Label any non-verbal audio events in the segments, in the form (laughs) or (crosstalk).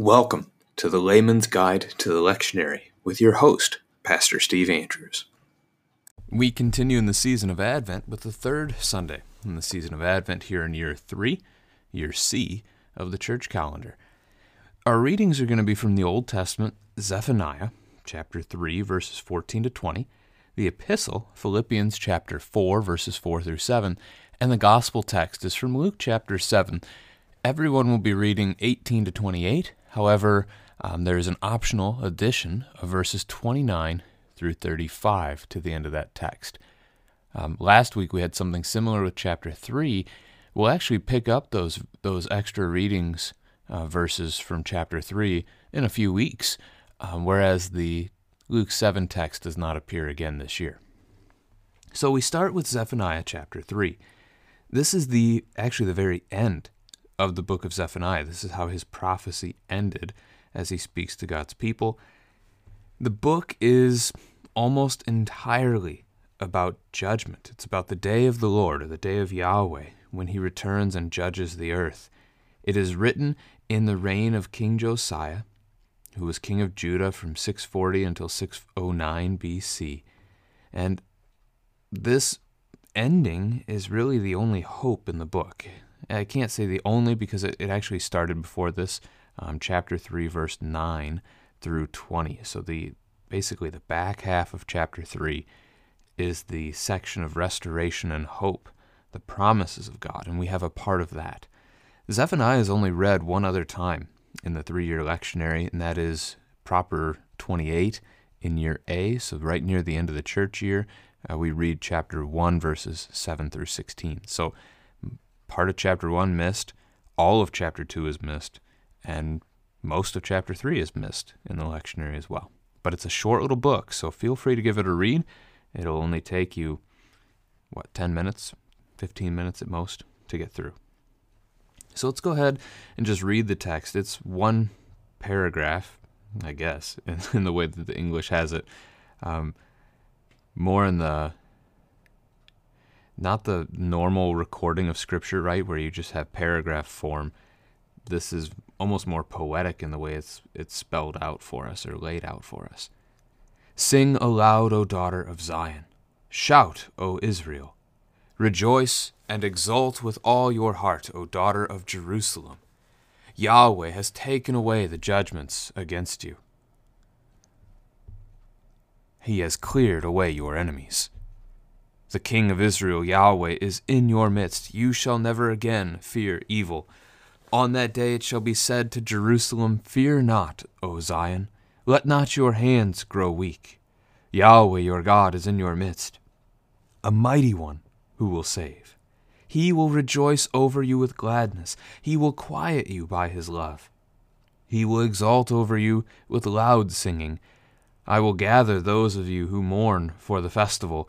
Welcome to the Layman's Guide to the Lectionary with your host, Pastor Steve Andrews. We continue in the season of Advent with the third Sunday in the season of Advent here in year three, year C of the church calendar. Our readings are going to be from the Old Testament, Zephaniah chapter 3, verses 14 to 20, the epistle, Philippians chapter 4, verses 4 through 7, and the gospel text is from Luke chapter 7. Everyone will be reading 18 to 28 However, um, there is an optional addition of verses 29 through 35 to the end of that text. Um, last week we had something similar with chapter 3. We'll actually pick up those those extra readings uh, verses from chapter 3 in a few weeks, um, whereas the Luke 7 text does not appear again this year. So we start with Zephaniah chapter 3. This is the actually the very end of the book of Zephaniah. This is how his prophecy ended as he speaks to God's people. The book is almost entirely about judgment. It's about the day of the Lord, or the day of Yahweh, when he returns and judges the earth. It is written in the reign of King Josiah, who was king of Judah from 640 until 609 BC. And this ending is really the only hope in the book. I can't say the only because it, it actually started before this, um, chapter 3, verse 9 through 20. So the basically the back half of chapter 3 is the section of restoration and hope, the promises of God, and we have a part of that. Zephaniah is only read one other time in the three year lectionary, and that is proper 28 in year A, so right near the end of the church year. Uh, we read chapter 1, verses 7 through 16. So part of chapter 1 missed, all of chapter 2 is missed, and most of chapter 3 is missed in the lectionary as well. But it's a short little book, so feel free to give it a read. It'll only take you, what, 10 minutes, 15 minutes at most to get through. So let's go ahead and just read the text. It's one paragraph, I guess, in, (laughs) in the way that the English has it. Um, more in the not the normal recording of scripture, right, where you just have paragraph form. This is almost more poetic in the way it's it's spelled out for us or laid out for us. Sing aloud, O daughter of Zion. Shout, O Israel. Rejoice and exult with all your heart, O daughter of Jerusalem. Yahweh has taken away the judgments against you. He has cleared away your enemies. The King of Israel, Yahweh, is in your midst. You shall never again fear evil. On that day it shall be said to Jerusalem, Fear not, O Zion. Let not your hands grow weak. Yahweh your God is in your midst, a mighty one who will save. He will rejoice over you with gladness. He will quiet you by his love. He will exalt over you with loud singing. I will gather those of you who mourn for the festival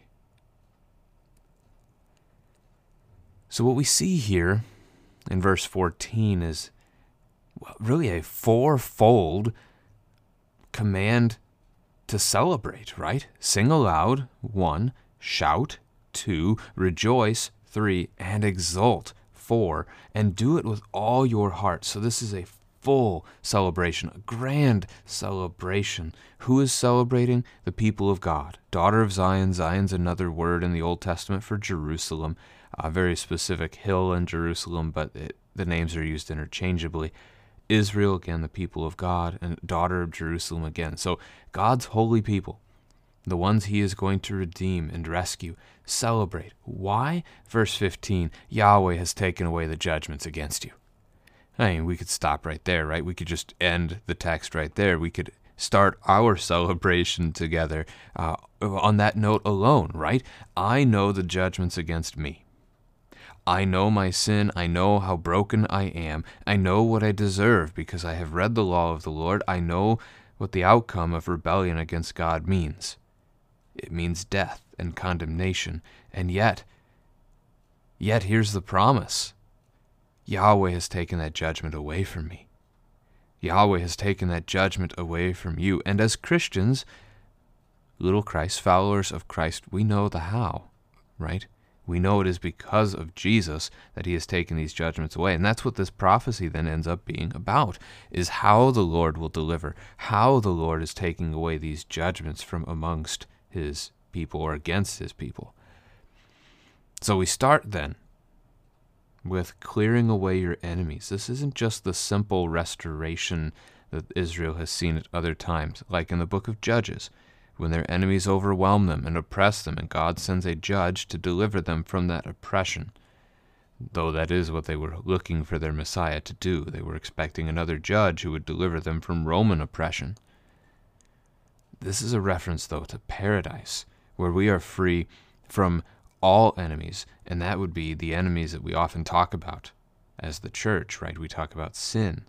So, what we see here in verse 14 is really a fourfold command to celebrate, right? Sing aloud, one, shout, two, rejoice, three, and exult, four, and do it with all your heart. So, this is a full celebration, a grand celebration. Who is celebrating? The people of God. Daughter of Zion. Zion's another word in the Old Testament for Jerusalem a very specific hill in Jerusalem, but it, the names are used interchangeably. Israel, again, the people of God, and daughter of Jerusalem, again. So, God's holy people, the ones he is going to redeem and rescue, celebrate. Why? Verse 15 Yahweh has taken away the judgments against you. I mean, we could stop right there, right? We could just end the text right there. We could start our (laughs) celebration together uh, on that note alone, right? I know the judgments against me. I know my sin. I know how broken I am. I know what I deserve because I have read the law of the Lord. I know what the outcome of rebellion against God means. It means death and condemnation, and yet, yet here's the promise Yahweh has taken that judgment away from me. Yahweh has taken that judgment away from you. And as Christians, little Christ, followers of Christ, we know the how, right? We know it is because of Jesus that he has taken these judgments away. And that's what this prophecy then ends up being about is how the Lord will deliver, how the Lord is taking away these judgments from amongst his people or against his people. So we start then with clearing away your enemies. This isn't just the simple restoration that Israel has seen at other times, like in the book of Judges, when their enemies overwhelm them and oppress them, and God sends a judge to deliver them from that oppression. Though that is what they were looking for their Messiah to do. They were expecting another judge who would deliver them from Roman oppression. This is a reference, though, to paradise, where we are free from all enemies, and that would be the enemies that we often talk about as the church, right? We talk about sin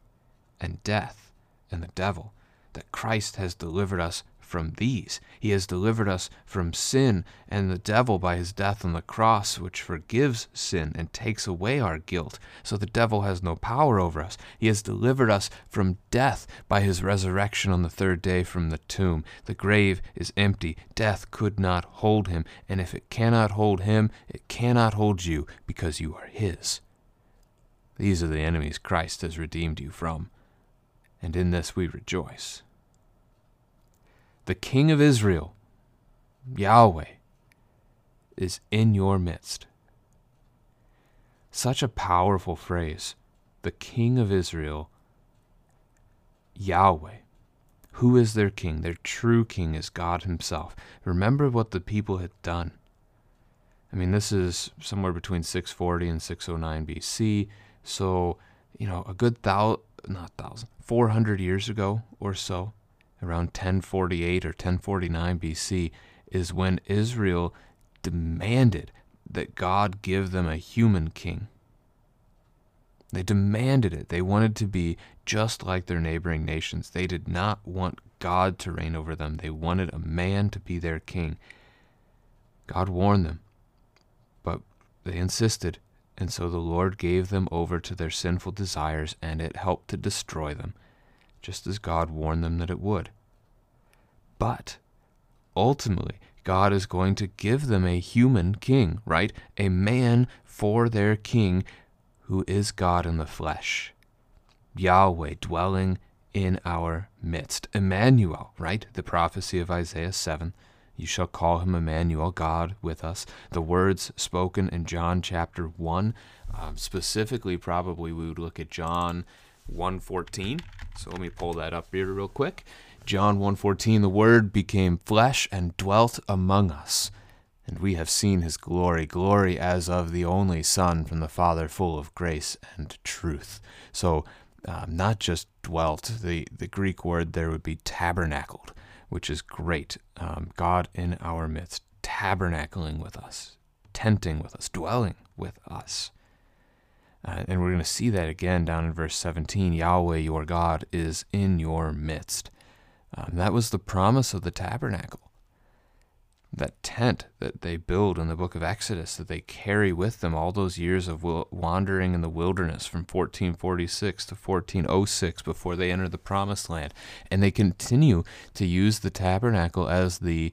and death and the devil, that Christ has delivered us from these. He has delivered us from sin and the devil by his death on the cross, which forgives sin and takes away our guilt, so the devil has no power over us. He has delivered us from death by his resurrection on the third day from the tomb. The grave is empty. Death could not hold him, and if it cannot hold him, it cannot hold you because you are his. These are the enemies Christ has redeemed you from, and in this we rejoice the King of Israel, Yahweh, is in your midst. Such a powerful phrase. The King of Israel, Yahweh. Who is their king? Their true king is God Himself. Remember what the people had done. I mean, this is somewhere between 640 and 609 BC. So, you know, a good thousand, not thousand, 400 years ago or so around 1048 or 1049 BC, is when Israel demanded that God give them a human king. They demanded it. They wanted to be just like their neighboring nations. They did not want God to reign over them. They wanted a man to be their king. God warned them, but they insisted, and so the Lord gave them over to their sinful desires, and it helped to destroy them just as God warned them that it would. But ultimately, God is going to give them a human king, right? A man for their king who is God in the flesh. Yahweh dwelling in our midst. Emmanuel, right? The prophecy of Isaiah 7. You shall call him Emmanuel, God with us. The words spoken in John chapter 1. Um, specifically, probably we would look at John 114. So let me pull that up here real quick. John 1:14 The word became flesh and dwelt among us and we have seen his glory glory as of the only son from the father full of grace and truth so um, not just dwelt the the greek word there would be tabernacled which is great um, god in our midst tabernacling with us tenting with us dwelling with us uh, and we're going to see that again down in verse 17 Yahweh your God is in your midst. Um, that was the promise of the tabernacle. That tent that they build in the book of Exodus, that they carry with them all those years of wandering in the wilderness from 1446 to 1406 before they enter the promised land. And they continue to use the tabernacle as the,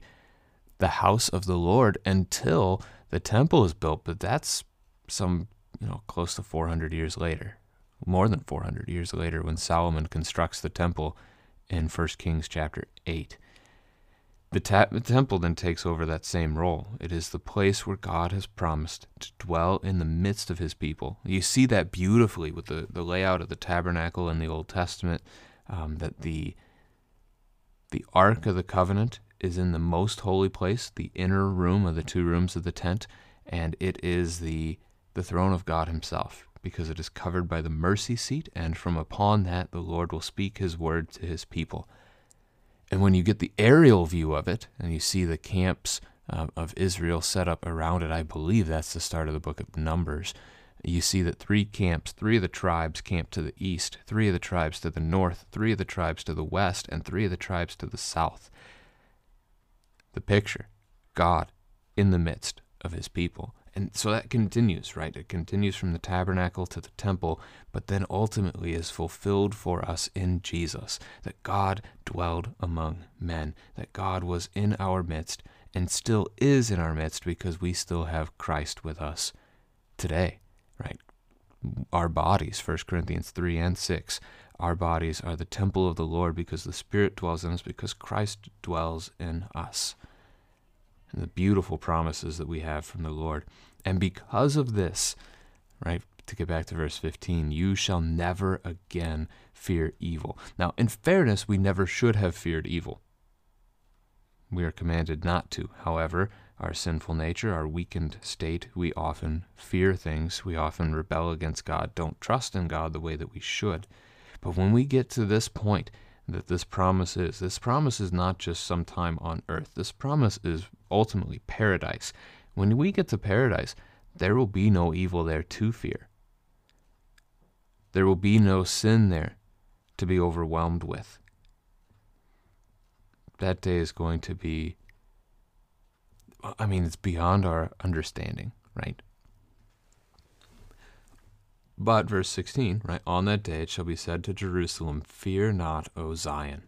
the house of the Lord until the temple is built. But that's some you know, close to 400 years later, more than 400 years later, when Solomon constructs the temple in 1 Kings chapter 8. The, ta- the, temple then takes over that same role. It is the place where God has promised to dwell in the midst of his people. You see that beautifully with the, the layout of the tabernacle in the Old Testament, um, that the, the Ark of the Covenant is in the most holy place, the inner room of the two rooms of the tent, and it is the the throne of God Himself, because it is covered by the mercy seat, and from upon that the Lord will speak His word to His people. And when you get the aerial view of it, and you see the camps uh, of Israel set up around it, I believe that's the start of the book of Numbers. you see that three camps, three of the tribes camp to the east, three of the tribes to the north, three of the tribes to the west, and three of the tribes to the south. The picture God in the midst of his people. And so that continues, right? It continues from the tabernacle to the temple, but then ultimately is fulfilled for us in Jesus that God dwelled among men, that God was in our midst and still is in our midst because we still have Christ with us today, right? Our bodies, 1 Corinthians 3 and 6, our bodies are the temple of the Lord because the Spirit dwells in us, because Christ dwells in us and the beautiful promises that we have from the Lord. And because of this, right, to get back to verse 15, you shall never again fear evil. Now, in fairness, we never should have feared evil. We are commanded not to. However, our sinful nature, our weakened state, we often fear things. We often rebel against God, don't trust in God the way that we should. But when we get to this point, that this promise is. This promise is not just some time on earth. This promise is ultimately paradise. When we get to paradise, there will be no evil there to fear. There will be no sin there to be overwhelmed with. That day is going to be, I mean, it's beyond our understanding, right? But, verse 16, right, on that day it shall be said to Jerusalem, Fear not, O Zion.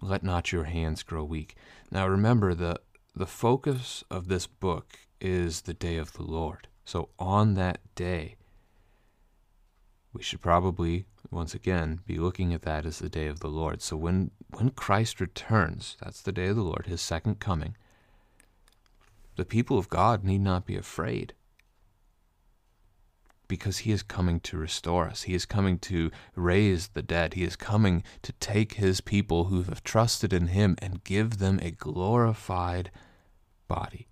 Let not your hands grow weak. Now remember, the, the focus of this book is the day of the Lord. So on that day, we should probably, once again, be looking at that as the day of the Lord. So when, when Christ returns, that's the day of the Lord, his second coming, the people of God need not be afraid because he is coming to restore us. He is coming to raise the dead. He is coming to take his people who have trusted in him and give them a glorified body.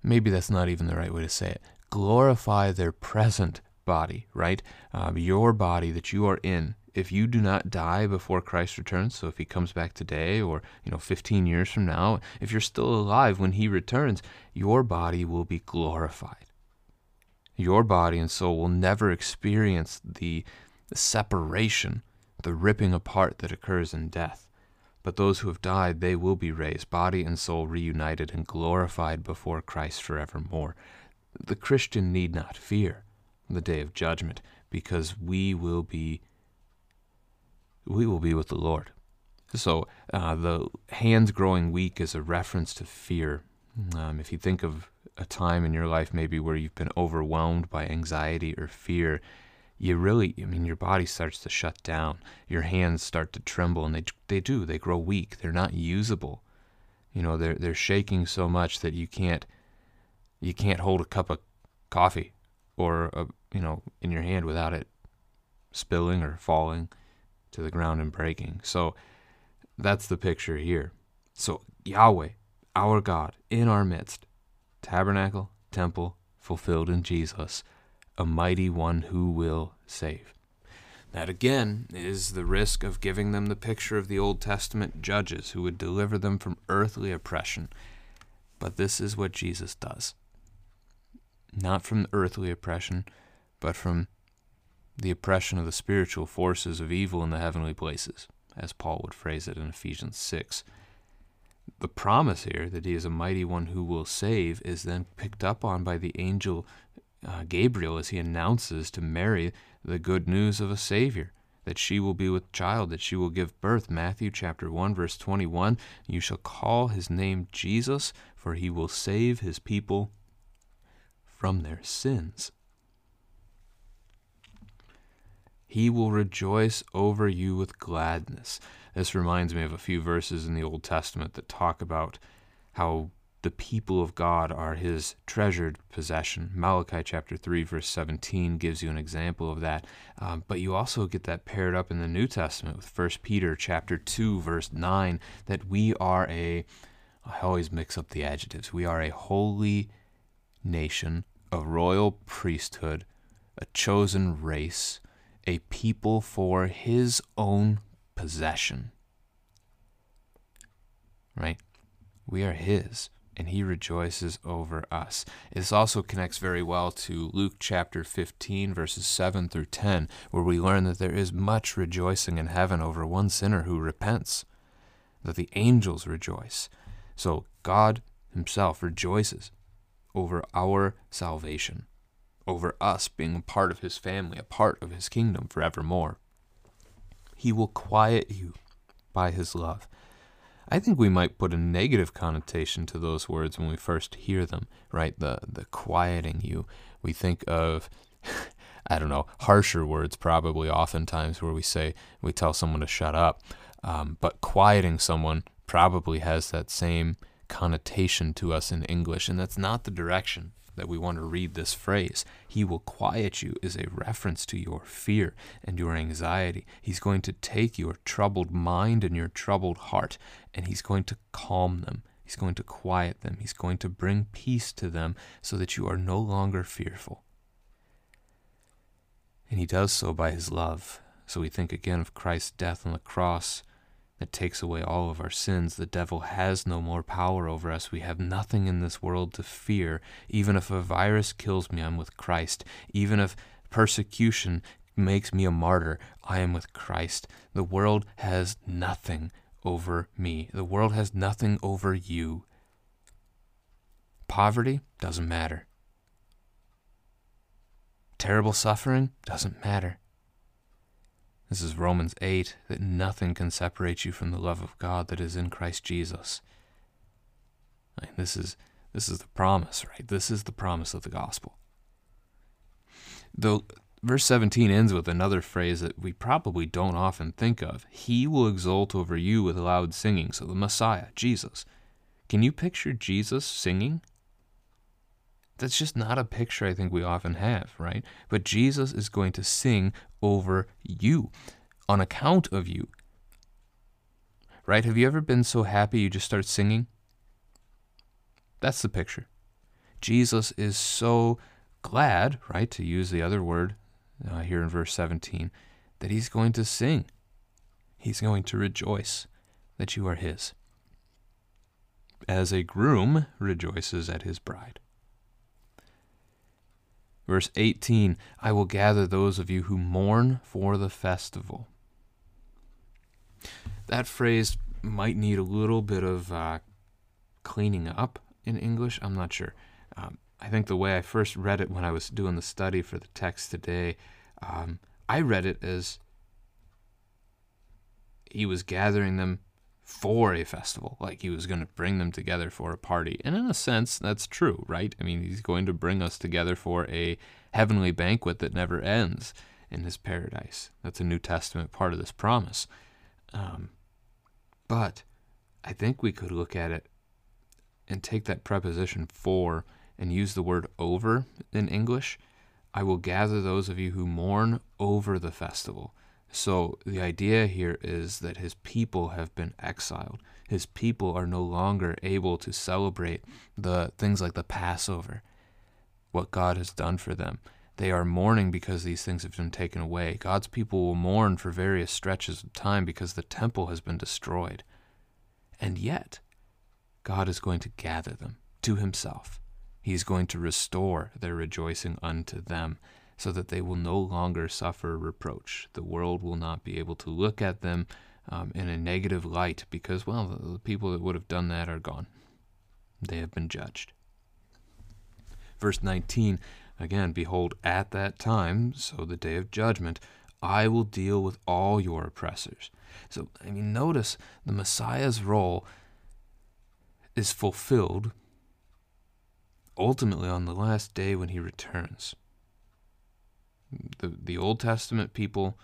Maybe that's not even the right way to say it. Glorify their present body, right? Um, your body that you are in. If you do not die before Christ returns, so if he comes back today or, you know, 15 years from now, if you're still alive when he returns, your body will be glorified your body and soul will never experience the, separation, the ripping apart that occurs in death. But those who have died, they will be raised, body and soul reunited and glorified before Christ forevermore. The Christian need not fear the day of judgment, because we will be we will be with the Lord. So uh, the hands growing weak is a reference to fear. Um, if you think of a time in your life maybe where you've been overwhelmed by anxiety or fear, you really, I mean, your body starts to shut down. Your hands start to tremble, and they they do. They grow weak. They're not usable. You know, they're they're shaking so much that you can't you can't hold a cup of coffee or a, you know in your hand without it spilling or falling to the ground and breaking. So that's the picture here. So Yahweh, our God, in our midst, tabernacle, temple, fulfilled in Jesus, a mighty one who will save. That again is the risk of giving them the picture of the Old Testament judges who would deliver them from earthly oppression. But this is what Jesus does. Not from earthly oppression, but from the oppression of the spiritual forces of evil in the heavenly places, as Paul would phrase it in Ephesians 6 the promise here that he is a mighty one who will save is then picked up on by the angel uh, Gabriel as he announces to Mary the good news of a Savior, that she will be with child, that she will give birth. Matthew chapter 1, verse 21 You shall call his name Jesus, for he will save his people from their sins. He will rejoice over you with gladness. This reminds me of a few verses in the Old Testament that talk about how the people of God are his treasured possession. Malachi chapter 3, verse 17 gives you an example of that. Um, but you also get that paired up in the New Testament with 1 Peter chapter 2, verse 9, that we are a, I always mix up the adjectives, we are a holy nation, a royal priesthood, a chosen race, a people for his own possession. Right? We are His. and he rejoices over us. This also connects very well to Luke chapter 15, verses 7 through 10, where we learn that there is much rejoicing in heaven over one sinner who repents, that the angels rejoice. So God himself rejoices over our salvation, over us being a part of his family, a part of his kingdom forevermore. He will quiet you by his love. I think we might put a negative connotation to those words when we first hear them, right? The the quieting you. We think of (laughs) I don't know, harsher words probably oftentimes where we say we tell someone to shut up. Um, but quieting someone probably has that same connotation to us in English, and that's not the direction that we want to read this phrase. He will quiet you is a reference to your fear and your anxiety. He's going to take your troubled mind and your troubled heart, and he's going to calm them. He's going to quiet them. He's going to bring peace to them so that you are no longer fearful. And he does so by his love. So we think again of Christ's death on the cross that takes away all of our sins. The devil has no more power over us. We have nothing in this world to fear. Even if a virus kills me, I'm with Christ. Even if persecution makes me a martyr, I am with Christ. The world has nothing over me. The world has nothing over you. Poverty doesn't matter. Terrible suffering doesn't matter. This is Romans 8 that nothing can separate you from the love of God that is in Christ Jesus. This is this is the promise, right? This is the promise of the gospel. Though verse 17 ends with another phrase that we probably don't often think of. He will exult over you with loud singing. So the Messiah, Jesus. Can you picture Jesus singing? That's just not a picture I think we often have, right? But Jesus is going to sing over you on account of you. Right? Have you ever been so happy you just start singing? That's the picture. Jesus is so glad, right, to use the other word uh, here in verse 17, that he's going to sing. He's going to rejoice that you are his. As a groom rejoices at his bride. Verse 18 I will gather those of you who mourn for the festival. That phrase might need a little bit of uh, cleaning up in English. I'm not sure. Um, I think the way I first read it when I was doing the study for the text today, um, I read it as he was gathering them for a festival. Like he was going to bring them together for a party. And in a sense, that's true, right? I mean, he's going to bring us together for a heavenly banquet that never ends in his paradise. That's a New Testament part of this promise. Um, but I think we could look at it and take that preposition for and use the word over in English. I will gather those of you who mourn over the festival. So the idea here is that his people have been exiled. His people are no longer able to celebrate the things like the Passover, what God has done for them. They are mourning because these things have been taken away. God's people will mourn for various stretches of time because the temple has been destroyed. And yet, God is going to gather them to himself. He is going to restore their rejoicing unto them so that they will no longer suffer reproach. The world will not be able to look at them um, in a negative light because, well, the, people that would have done that are gone. They have been judged. Verse 19 again, behold, at that time, so the day of judgment, I will deal with all your oppressors. So, I mean, notice the Messiah's role is fulfilled ultimately on the last day when he returns the the Old Testament people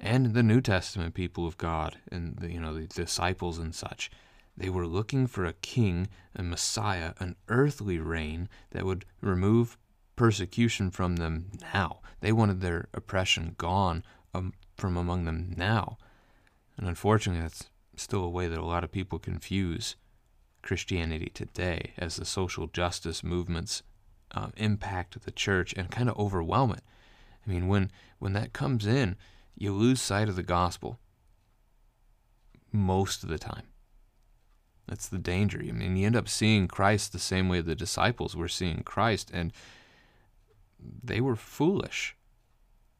and the New Testament people of God and the, you know the disciples and such they were looking for a king, a Messiah, an earthly reign that would remove persecution from them now. They wanted their oppression gone um, from among them now. And unfortunately, that's still a way that a lot of people confuse Christianity today as the social justice movements um, impact the church and kind of overwhelm it. I mean, when when that comes in, you lose sight of the gospel most of the time. That's the danger. I mean, you end up seeing Christ the same way the disciples were seeing Christ, and they were foolish.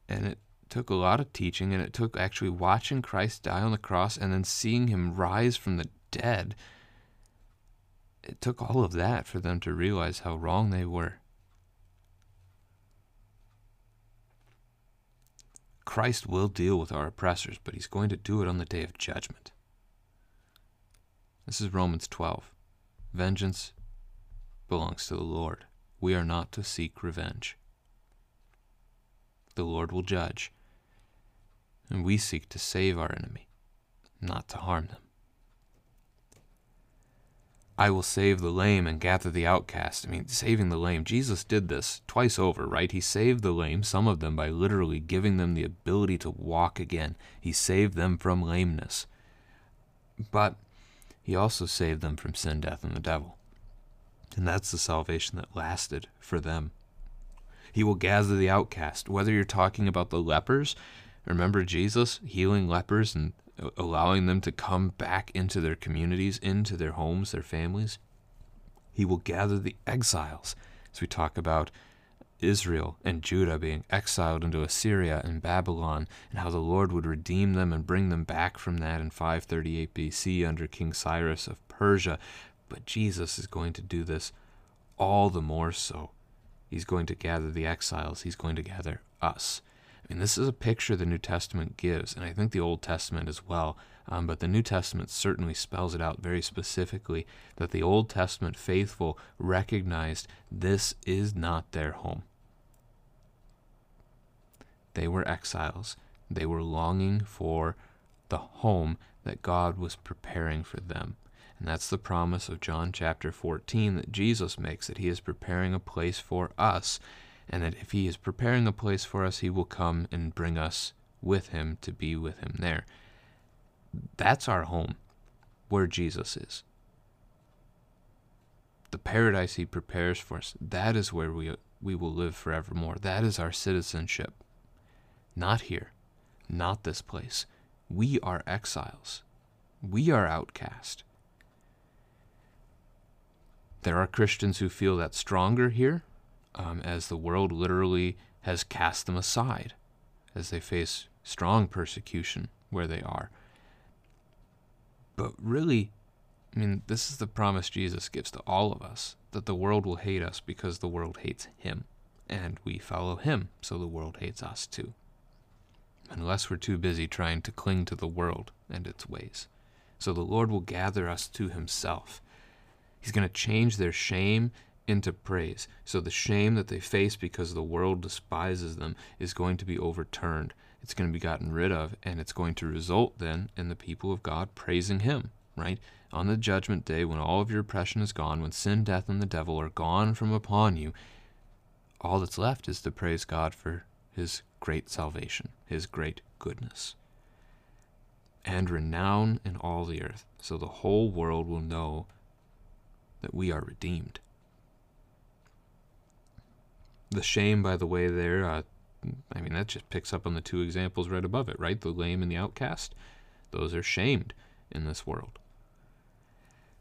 And it took a lot of teaching, and it took actually watching Christ die on the cross and then seeing him rise from the dead. It took all of that for them to realize how wrong they were. Christ will deal with our oppressors, but he's going to do it on the day of judgment. This is Romans 12. Vengeance belongs to the Lord. We are not to seek revenge. The Lord will judge, and we seek to save our enemy, not to harm them. I will save the lame and gather the outcast. I mean, saving the lame. Jesus did this twice over, right? He saved the lame, some of them by literally giving them the ability to walk again. He saved them from lameness. But he also saved them from sin, death, and the devil. And that's the salvation that lasted for them. He will gather the outcast. Whether you're talking about the lepers, remember Jesus healing lepers and allowing them to come back into their communities, into their homes, their families. He will gather the exiles, as we talk about Israel and Judah being exiled into Assyria and Babylon, and how the Lord would redeem them and bring them back from that in 538 BC under King Cyrus of Persia. But Jesus is going to do this all the more so. He's going to gather the exiles, he's going to gather us. I mean, this is a picture the New Testament gives, and I think the Old Testament as well. Um, but the New Testament certainly spells it out very specifically that the Old Testament faithful recognized this is not their home. They were exiles. They were longing for the home that God was preparing for them. And that's the promise of John chapter 14 that Jesus makes that he is preparing a place for us and that if he is preparing a place for us, he will come and bring us with him to be with him there. That's our home, where Jesus is. The paradise he prepares for us, that is where we, we will live forevermore. That is our citizenship. Not here, not this place. We are exiles. We are outcast. There are Christians who feel that stronger here, um, as the world literally has cast them aside as they face strong persecution where they are. But really, I mean, this is the promise Jesus gives to all of us that the world will hate us because the world hates him, and we follow him, so the world hates us too. Unless we're too busy trying to cling to the world and its ways. So the Lord will gather us to himself. He's going to change their shame into praise. So the shame that they face because the world despises them is going to be overturned. It's going to be gotten rid of, and it's going to result then in the people of God praising Him, right? On the judgment day, when all of your oppression is gone, when sin, death, and the devil are gone from upon you, all that's left is to praise God for His great salvation, His great goodness. And renown in all the earth, so the whole world will know that we are redeemed the shame, by the way, there, uh, I mean, that just picks up on the two examples right above it, right? The lame and the outcast. Those are shamed in this world.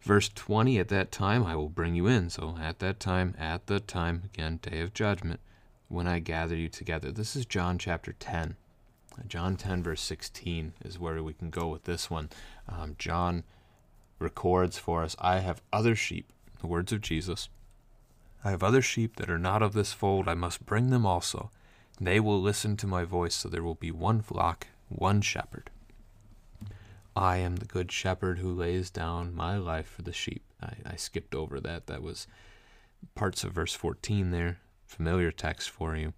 Verse 20, at that time I will bring you in. So at that time, at the time, again, day of judgment, when I gather you together. This is John chapter 10. John 10, verse 16 is where we can go with this one. Um, John records for us, I have other sheep, the words of Jesus I have other sheep that are not of this fold. I must bring them also. They will listen to my voice, so there will be one flock, one shepherd. I am the good shepherd who lays down my life for the sheep. I, I skipped over that. That was parts of verse 14 there. Familiar text for you.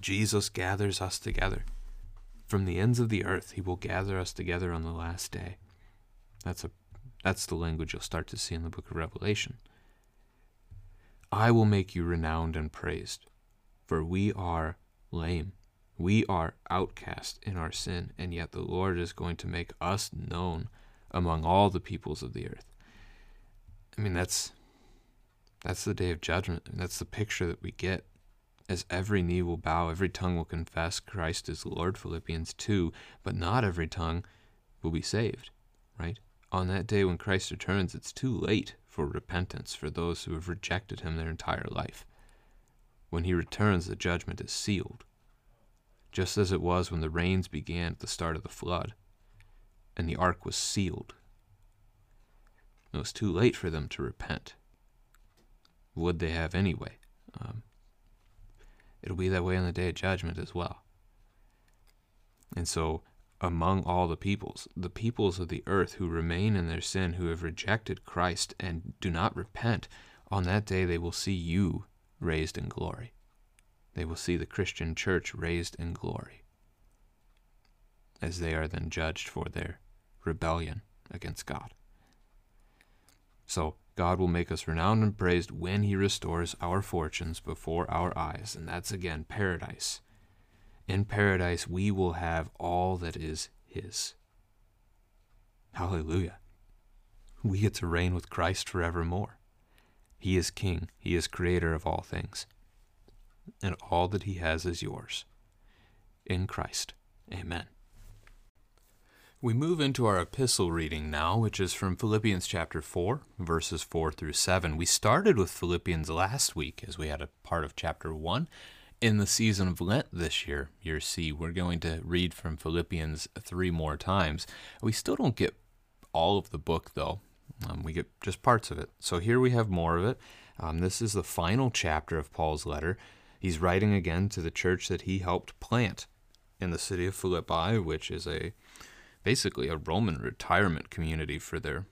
Jesus gathers us together. From the ends of the earth, he will gather us together on the last day. That's a that's the language you'll start to see in the book of Revelation. I will make you renowned and praised, for we are lame. We are outcast in our sin, and yet the Lord is going to make us known among all the peoples of the earth. I mean, that's that's the day of judgment. That's the picture that we get as every knee will bow, every tongue will confess Christ is Lord, Philippians 2, but not every tongue will be saved, right? on that day when Christ returns, it's too late for repentance for those who have rejected him their entire life. When he returns, the judgment is sealed, just as it was when the rains began at the start of the flood and the ark was sealed. It was too late for them to repent. Would they have anyway? Um, it'll be that way on the day of judgment as well. And so, among all the peoples, the peoples of the earth who remain in their sin, who have rejected Christ and do not repent, on that day they will see you raised in glory. They will see the Christian church raised in glory, as they are then judged for their rebellion against God. So, God will make us renowned and praised when He restores our fortunes before our eyes. And that's again paradise. In paradise, we will have all that is His. Hallelujah. We get to reign with Christ forevermore. He is King, He is Creator of all things. And all that He has is yours. In Christ. Amen. We move into our epistle reading now, which is from Philippians chapter 4, verses 4 through 7. We started with Philippians last week as we had a part of chapter 1. In the season of Lent this year, year C, we're going to read from Philippians three more times. We still don't get all of the book, though. Um, we get just parts of it. So here we have more of it. Um, this is the final chapter of Paul's letter. He's writing again to the church that he helped plant in the city of Philippi, which is a basically a Roman retirement community for their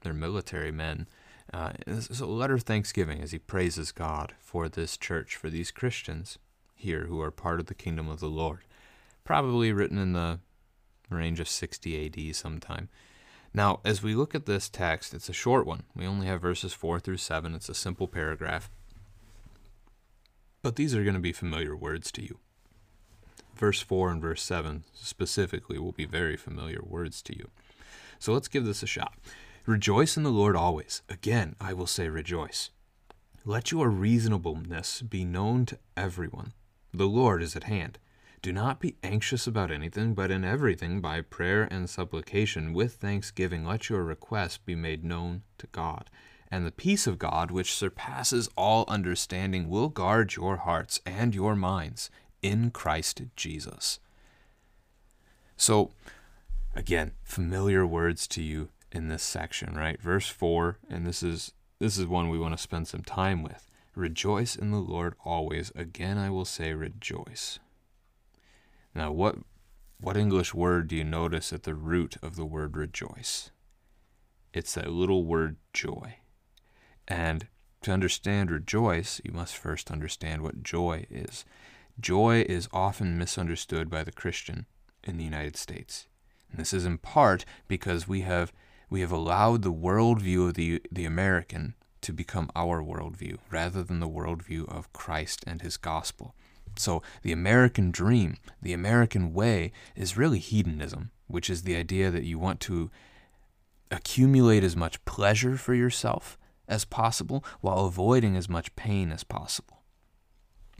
their military men. Uh, it's a letter of thanksgiving as he praises God for this church, for these Christians here who are part of the kingdom of the Lord. Probably written in the range of 60 AD sometime. Now, as we look at this text, it's a short one. We only have verses 4 through 7. It's a simple paragraph. But these are going to be familiar words to you verse 4 and verse 7 specifically will be very familiar words to you. So let's give this a shot. Rejoice in the Lord always. Again, I will say rejoice. Let your reasonableness be known to everyone. The Lord is at hand. Do not be anxious about anything, but in everything, by prayer and supplication, with thanksgiving, let your requests be made known to God. And the peace of God, which surpasses all understanding, will guard your hearts and your minds in Christ Jesus. So, again, familiar words to you in this section, right? Verse 4, and this is this is one we want to spend some time with. Rejoice in the Lord always. Again I will say rejoice. Now, what what English word do you notice at the root of the word rejoice? It's that little word joy. And to understand rejoice, you must first understand what joy is. Joy is often misunderstood by the Christian in the United States. And this is in part because we have we have allowed the worldview of the, the American to become our worldview rather than the worldview of Christ and his gospel. So the American dream, the American way, is really hedonism, which is the idea that you want to accumulate as much pleasure for yourself as possible while avoiding as much pain as possible.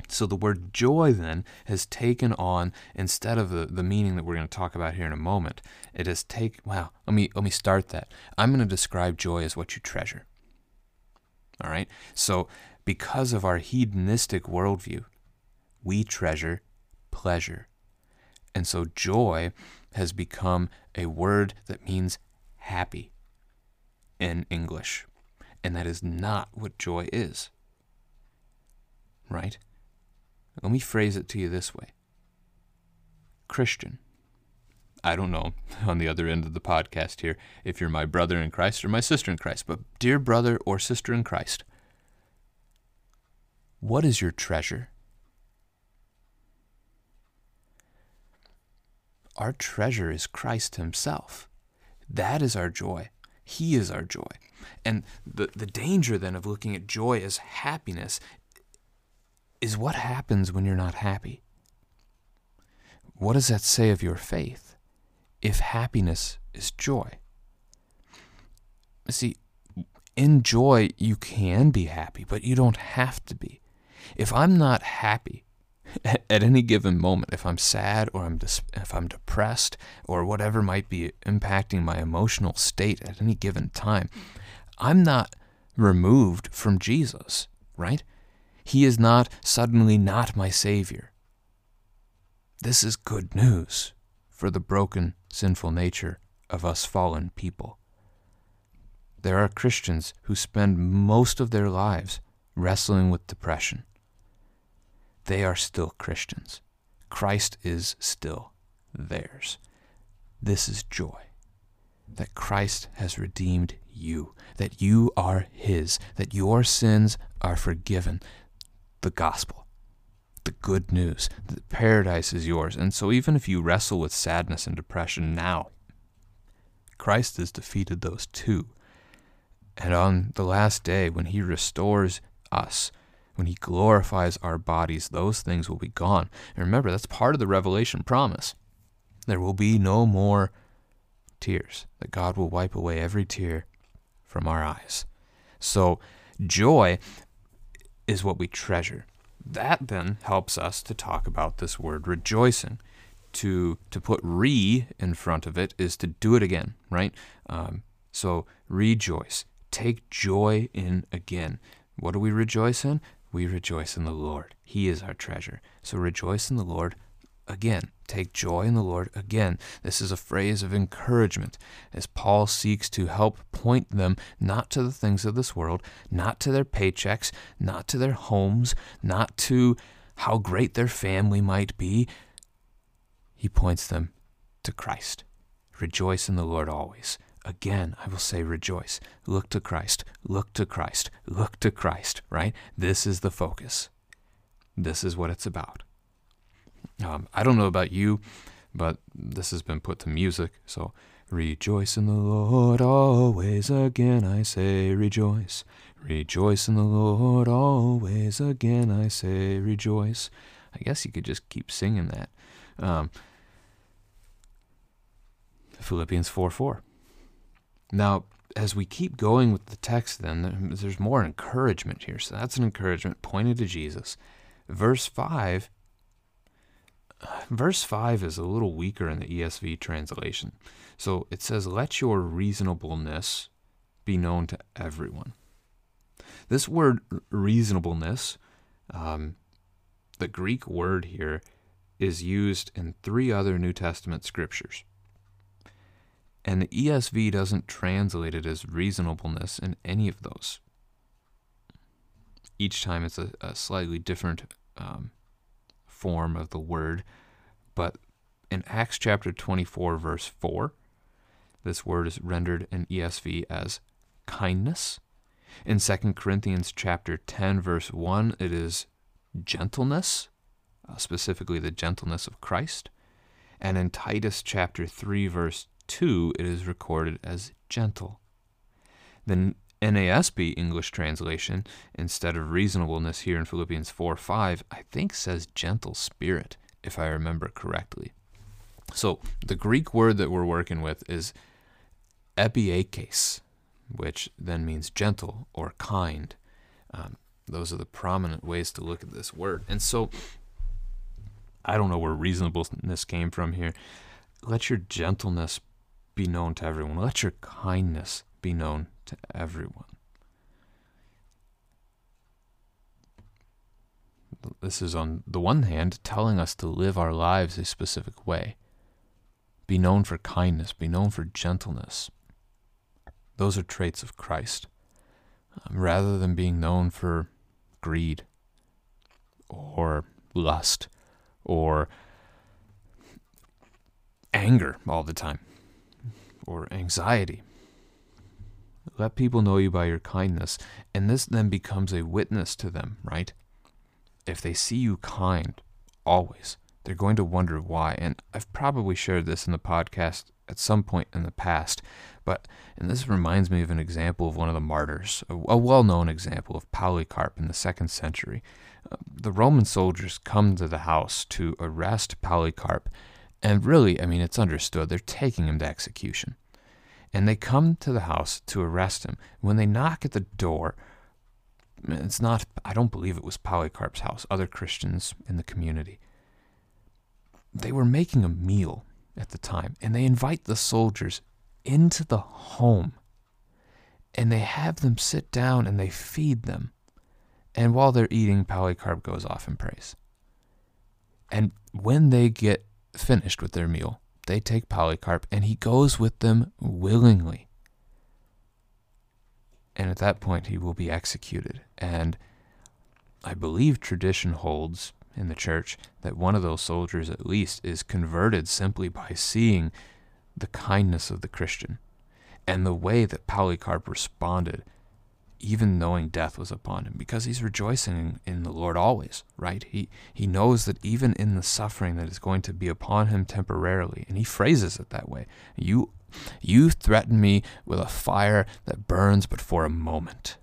So the word joy then has taken on instead of the, the meaning that we're going to talk about here in a moment, it has take wow, let me let me start that. I'm going to describe joy as what you treasure. All right? So because of our hedonistic worldview, we treasure pleasure. And so joy has become a word that means happy in English. And that is not what joy is. Right? Let me phrase it to you this way Christian. I don't know (laughs) on the other end of the podcast here if you're my brother in Christ or my sister in Christ, but dear brother or sister in Christ, what is your treasure? Our treasure is Christ Himself. That is our joy. He is our joy. And the, the danger then of looking at joy as happiness is what happens when you're not happy. What does that say of your faith if happiness is joy? See, in joy, you can be happy, but you don't have to be. If I'm not happy, (laughs) at any given moment, if I'm sad or I'm if I'm depressed or whatever might be impacting my emotional state at any given time, I'm not removed from Jesus, right? He is not suddenly not my Savior. This is good news for the broken, sinful nature of us fallen people. There are Christians who spend most of their lives wrestling with depression. They are still Christians. Christ is still theirs. This is joy that Christ has redeemed you, that you are His, that your sins are forgiven. The gospel, the good news, that paradise is yours. And so, even if you wrestle with sadness and depression now, Christ has defeated those too. And on the last day, when He restores us, when He glorifies our bodies, those things will be gone. And remember, that's part of the Revelation promise. There will be no more tears, that God will wipe away every tear from our eyes. So, joy is what we treasure. That then helps us to talk about this word rejoicing. To, to put re in front of it is to do it again, right? Um, so rejoice. Take joy in again. What do we rejoice in? We rejoice in the Lord. He is our treasure. So rejoice in the Lord again. Take joy in the Lord again. This is a phrase of encouragement as Paul seeks to help point them not to the things of this world, not to their paychecks, not to their homes, not to how great their family might be. He points them to Christ. Rejoice in the Lord always. Again, I will say rejoice. Look to Christ. Look to Christ. Look to Christ, right? This is the focus. This is what it's about. Um, I don't know about you, but this has been put to music. So, rejoice in the Lord always. Again, I say rejoice. Rejoice in the Lord always. Again, I say rejoice. I guess you could just keep singing that. Um, Philippians 4 4. Now, as we keep going with the text, then there's more encouragement here. So that's an encouragement pointed to Jesus. Verse 5 verse 5 is a little weaker in the ESV translation. So it says, Let your reasonableness be known to everyone. This word reasonableness, um, the Greek word here, is used in three other New Testament scriptures. And the ESV doesn't translate it as reasonableness in any of those. Each time it's a, a slightly different um, form of the word, but in Acts chapter 24, verse 4, this word is rendered in ESV as kindness. In 2 Corinthians chapter 10, verse 1, it is gentleness, uh, specifically the gentleness of Christ. And in Titus chapter 3, verse 2, it is recorded as gentle. The NASB English translation, instead of reasonableness here in Philippians 4 5, I think says gentle spirit, if I remember correctly. So the Greek word that we're working with is epieikes, which then means gentle or kind. Um, those are the prominent ways to look at this word. And so I don't know where reasonableness came from here. Let your gentleness be known to everyone. Let your kindness be known to everyone. This is, on the one hand, telling us to live our lives a specific way. Be known for kindness, be known for gentleness. Those are traits of Christ, um, rather than being known for greed or lust or anger all the time or anxiety let people know you by your kindness, and this then becomes a witness to them, right? If they see you kind, always, they're going to wonder why. And I've probably shared this in the podcast at some point in the past, but and this reminds me of an example of one of the martyrs, a, a well-known example of Polycarp in the second century. Uh, the Roman soldiers come to the house to arrest Polycarp, and really, I mean, it's understood they're taking him to execution and they come to the house to arrest him. When they knock at the door, it's not, I don't believe it was Polycarp's house, other Christians in the community. They were making a meal at the time, and they invite the soldiers into the home. And they have them sit down and they feed them. And while they're eating, Polycarp goes off and prays. And when they get finished with their meal, they take Polycarp and he goes with them willingly. And at that point, he will be executed. And I believe tradition holds in the church that one of those soldiers, at least, is converted simply by seeing the kindness of the Christian and the way that Polycarp responded, even knowing death was upon him, because he's rejoicing in the Lord always, right? He, he knows that even in the suffering that is going to be upon him temporarily, and he phrases it that way you, you threaten me with a fire that burns but for a moment.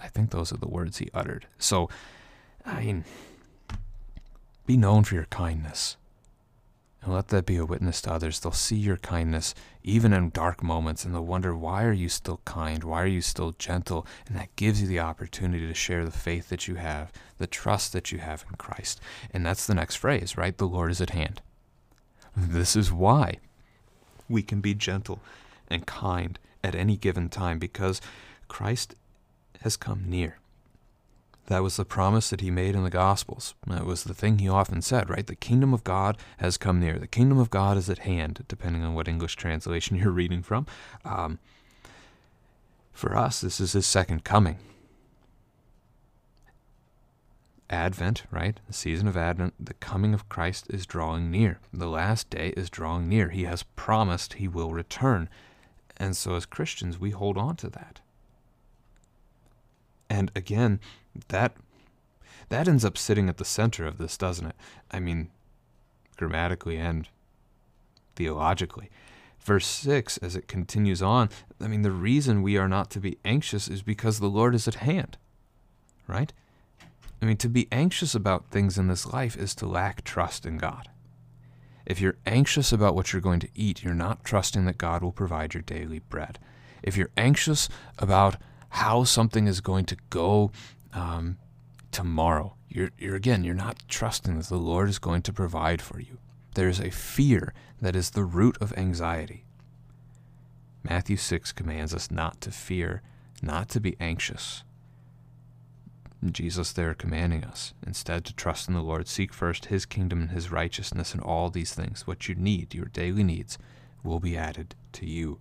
I think those are the words he uttered. So, I mean, be known for your kindness. And let that be a witness to others. They'll see your kindness even in dark moments and they'll wonder, why are you still kind? Why are you still gentle? And that gives you the opportunity to share the faith that you have, the trust that you have in Christ. And that's the next phrase, right? The Lord is at hand. This is why we can be gentle and kind at any given time because Christ has come near. That was the promise that he made in the Gospels. That was the thing he often said, right? The kingdom of God has come near. The kingdom of God is at hand, depending on what English translation (laughs) you're reading from. Um, for us, this is his second coming. Advent, right? The season of Advent, the coming of Christ is drawing near. The last day is drawing near. He has promised he will return. And so, as Christians, we hold on to that. And again, that that ends up sitting at the center of this, doesn't it? I mean, grammatically and theologically. Verse 6, as it continues on, I mean, the reason we are not to be anxious is because the Lord is at hand, right? I mean, to be anxious about things in this life is to lack trust in God. If you're anxious about what you're going to eat, you're not trusting that God will provide your daily bread. If you're anxious about how something is going to go um, tomorrow. You're, you're again, you're not trusting that the Lord is going to provide for you. There's a fear that is the root of anxiety. Matthew 6 commands us not to fear, not to be anxious. Jesus there commanding us instead to trust in the Lord, seek first his kingdom and his righteousness, and all these things, what you need, your daily needs, will be added to you.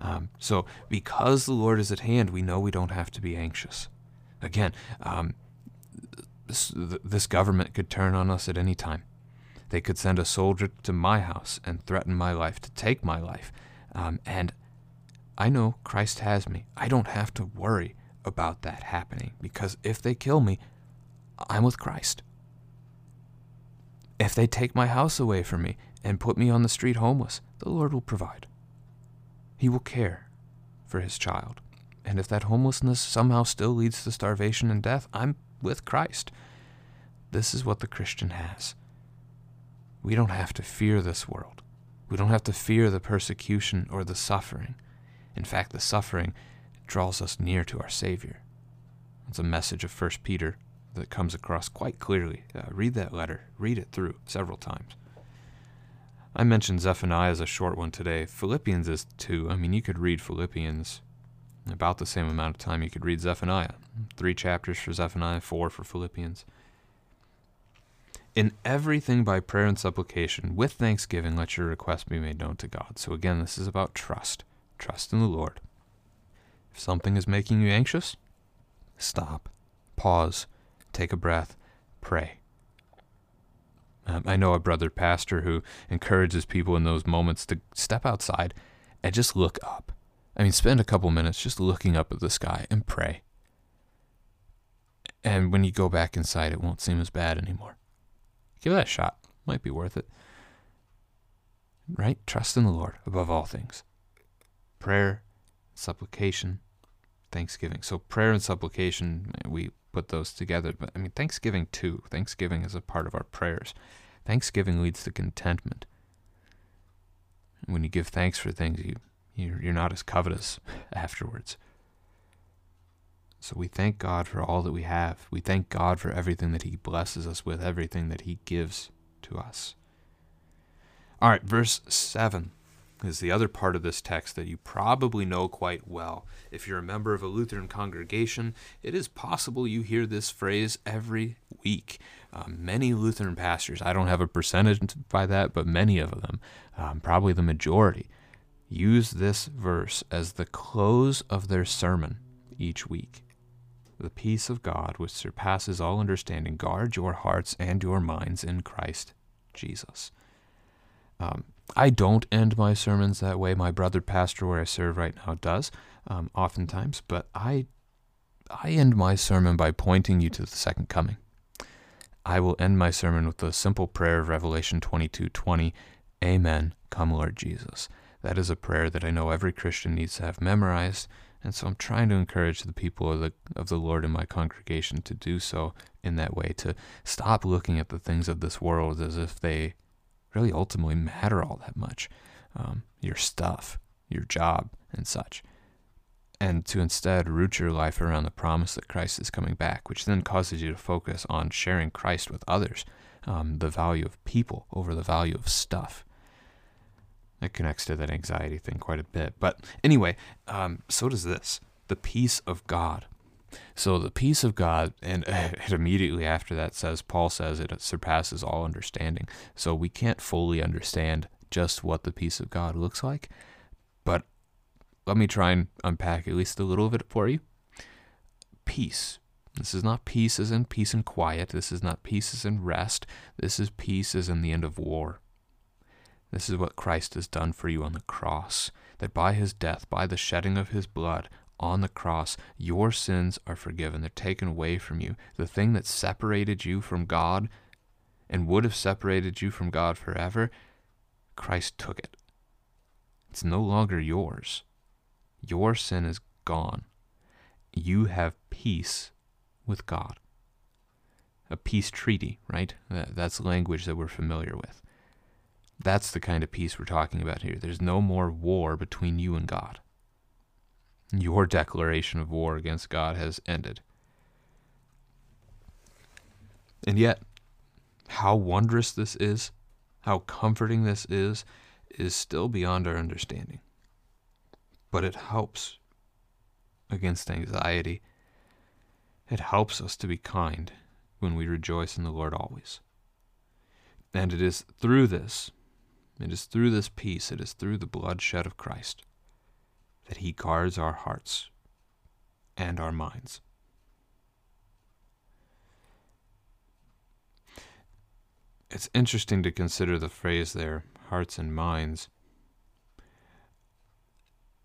Um, so, because the Lord is at hand, we know we don't have to be anxious. Again, um, this, this government could turn on us at any time. They could send a soldier to my house and threaten my life, to take my life. Um, and I know Christ has me. I don't have to worry about that happening because if they kill me, I'm with Christ. If they take my house away from me and put me on the street homeless, the Lord will provide. He will care for his child. And if that homelessness somehow still leads to starvation and death, I'm with Christ. This is what the Christian has. We don't have to fear this world. We don't have to fear the persecution or the suffering. In fact, the suffering draws us near to our Savior. It's a message of 1 Peter that comes across quite clearly. Uh, read that letter, read it through several times. I mentioned Zephaniah as a short one today. Philippians is too. I mean, you could read Philippians about the same amount of time you could read Zephaniah. Three chapters for Zephaniah, four for Philippians. In everything by prayer and supplication, with thanksgiving, let your requests be made known to God. So again, this is about trust. Trust in the Lord. If something is making you anxious, stop, pause, take a breath, pray. Um, I know a brother pastor who encourages people in those moments to step outside and just look up. I mean, spend a couple minutes just looking up at the sky and pray. And when you go back inside, it won't seem as bad anymore. Give that a shot. Might be worth it. Right? Trust in the Lord above all things. Prayer, supplication, thanksgiving. So, prayer and supplication, we put those together. But I mean, Thanksgiving too. Thanksgiving is a part of our prayers. Thanksgiving leads to contentment. When you give thanks for things, you you're, you're not as covetous (laughs) afterwards. So we thank God for all that we have. We thank God for everything that He blesses us with, everything that He gives to us. All right, verse 7 is the other part of this text that you probably know quite well. If you're a member of a Lutheran congregation, it is possible you hear this phrase every week. Um, many Lutheran pastors, I don't have a percentage by that, but many of them, um, probably the majority, use this verse as the close of their sermon each week. The peace of God, which surpasses all understanding, guard your hearts and your minds in Christ Jesus. Um, I don't end my sermons that way. My brother pastor, where I serve right now, does um, oftentimes, but I I end my sermon by pointing you to the second coming. I will end my sermon with the simple prayer of Revelation 22:20, Amen, come Lord Jesus. That is a prayer that I know every Christian needs to have memorized, and so I'm trying to encourage the people of the of the Lord in my congregation to do so in that way, to stop looking at the things of this world as if they really ultimately matter all that much. Um, your stuff, your job, and such. And to instead root your life around the promise that Christ is coming back, which then causes you to focus on sharing Christ with others, um, the value of people over the value of stuff. It connects to that anxiety thing quite a bit. But anyway, um, so does this the peace of God. So the peace of God, and (laughs) it immediately after that says, Paul says it surpasses all understanding. So we can't fully understand just what the peace of God looks like, but let me try and unpack at least a little of it for you. Peace. This is not peace as in peace and quiet. This is not peace as in rest. This is peace as in the end of war. This is what Christ has done for you on the cross, that by his death, by the shedding of his blood, on the cross, your sins are forgiven. They're taken away from you. The thing that separated you from God and would have separated you from God forever, Christ took it. It's no longer yours. Your sin is gone. You have peace with God. A peace treaty, right? That's language that we're familiar with. That's the kind of peace we're talking about here. There's no more war between you and God. Your declaration of war against God has ended. And yet, how wondrous this is, how comforting this is, is still beyond our understanding. But it helps against anxiety. It helps us to be kind when we rejoice in the Lord always. And it is through this, it is through this peace, it is through the bloodshed of Christ that He guards our hearts and our minds. It's interesting to consider the phrase there, hearts and minds.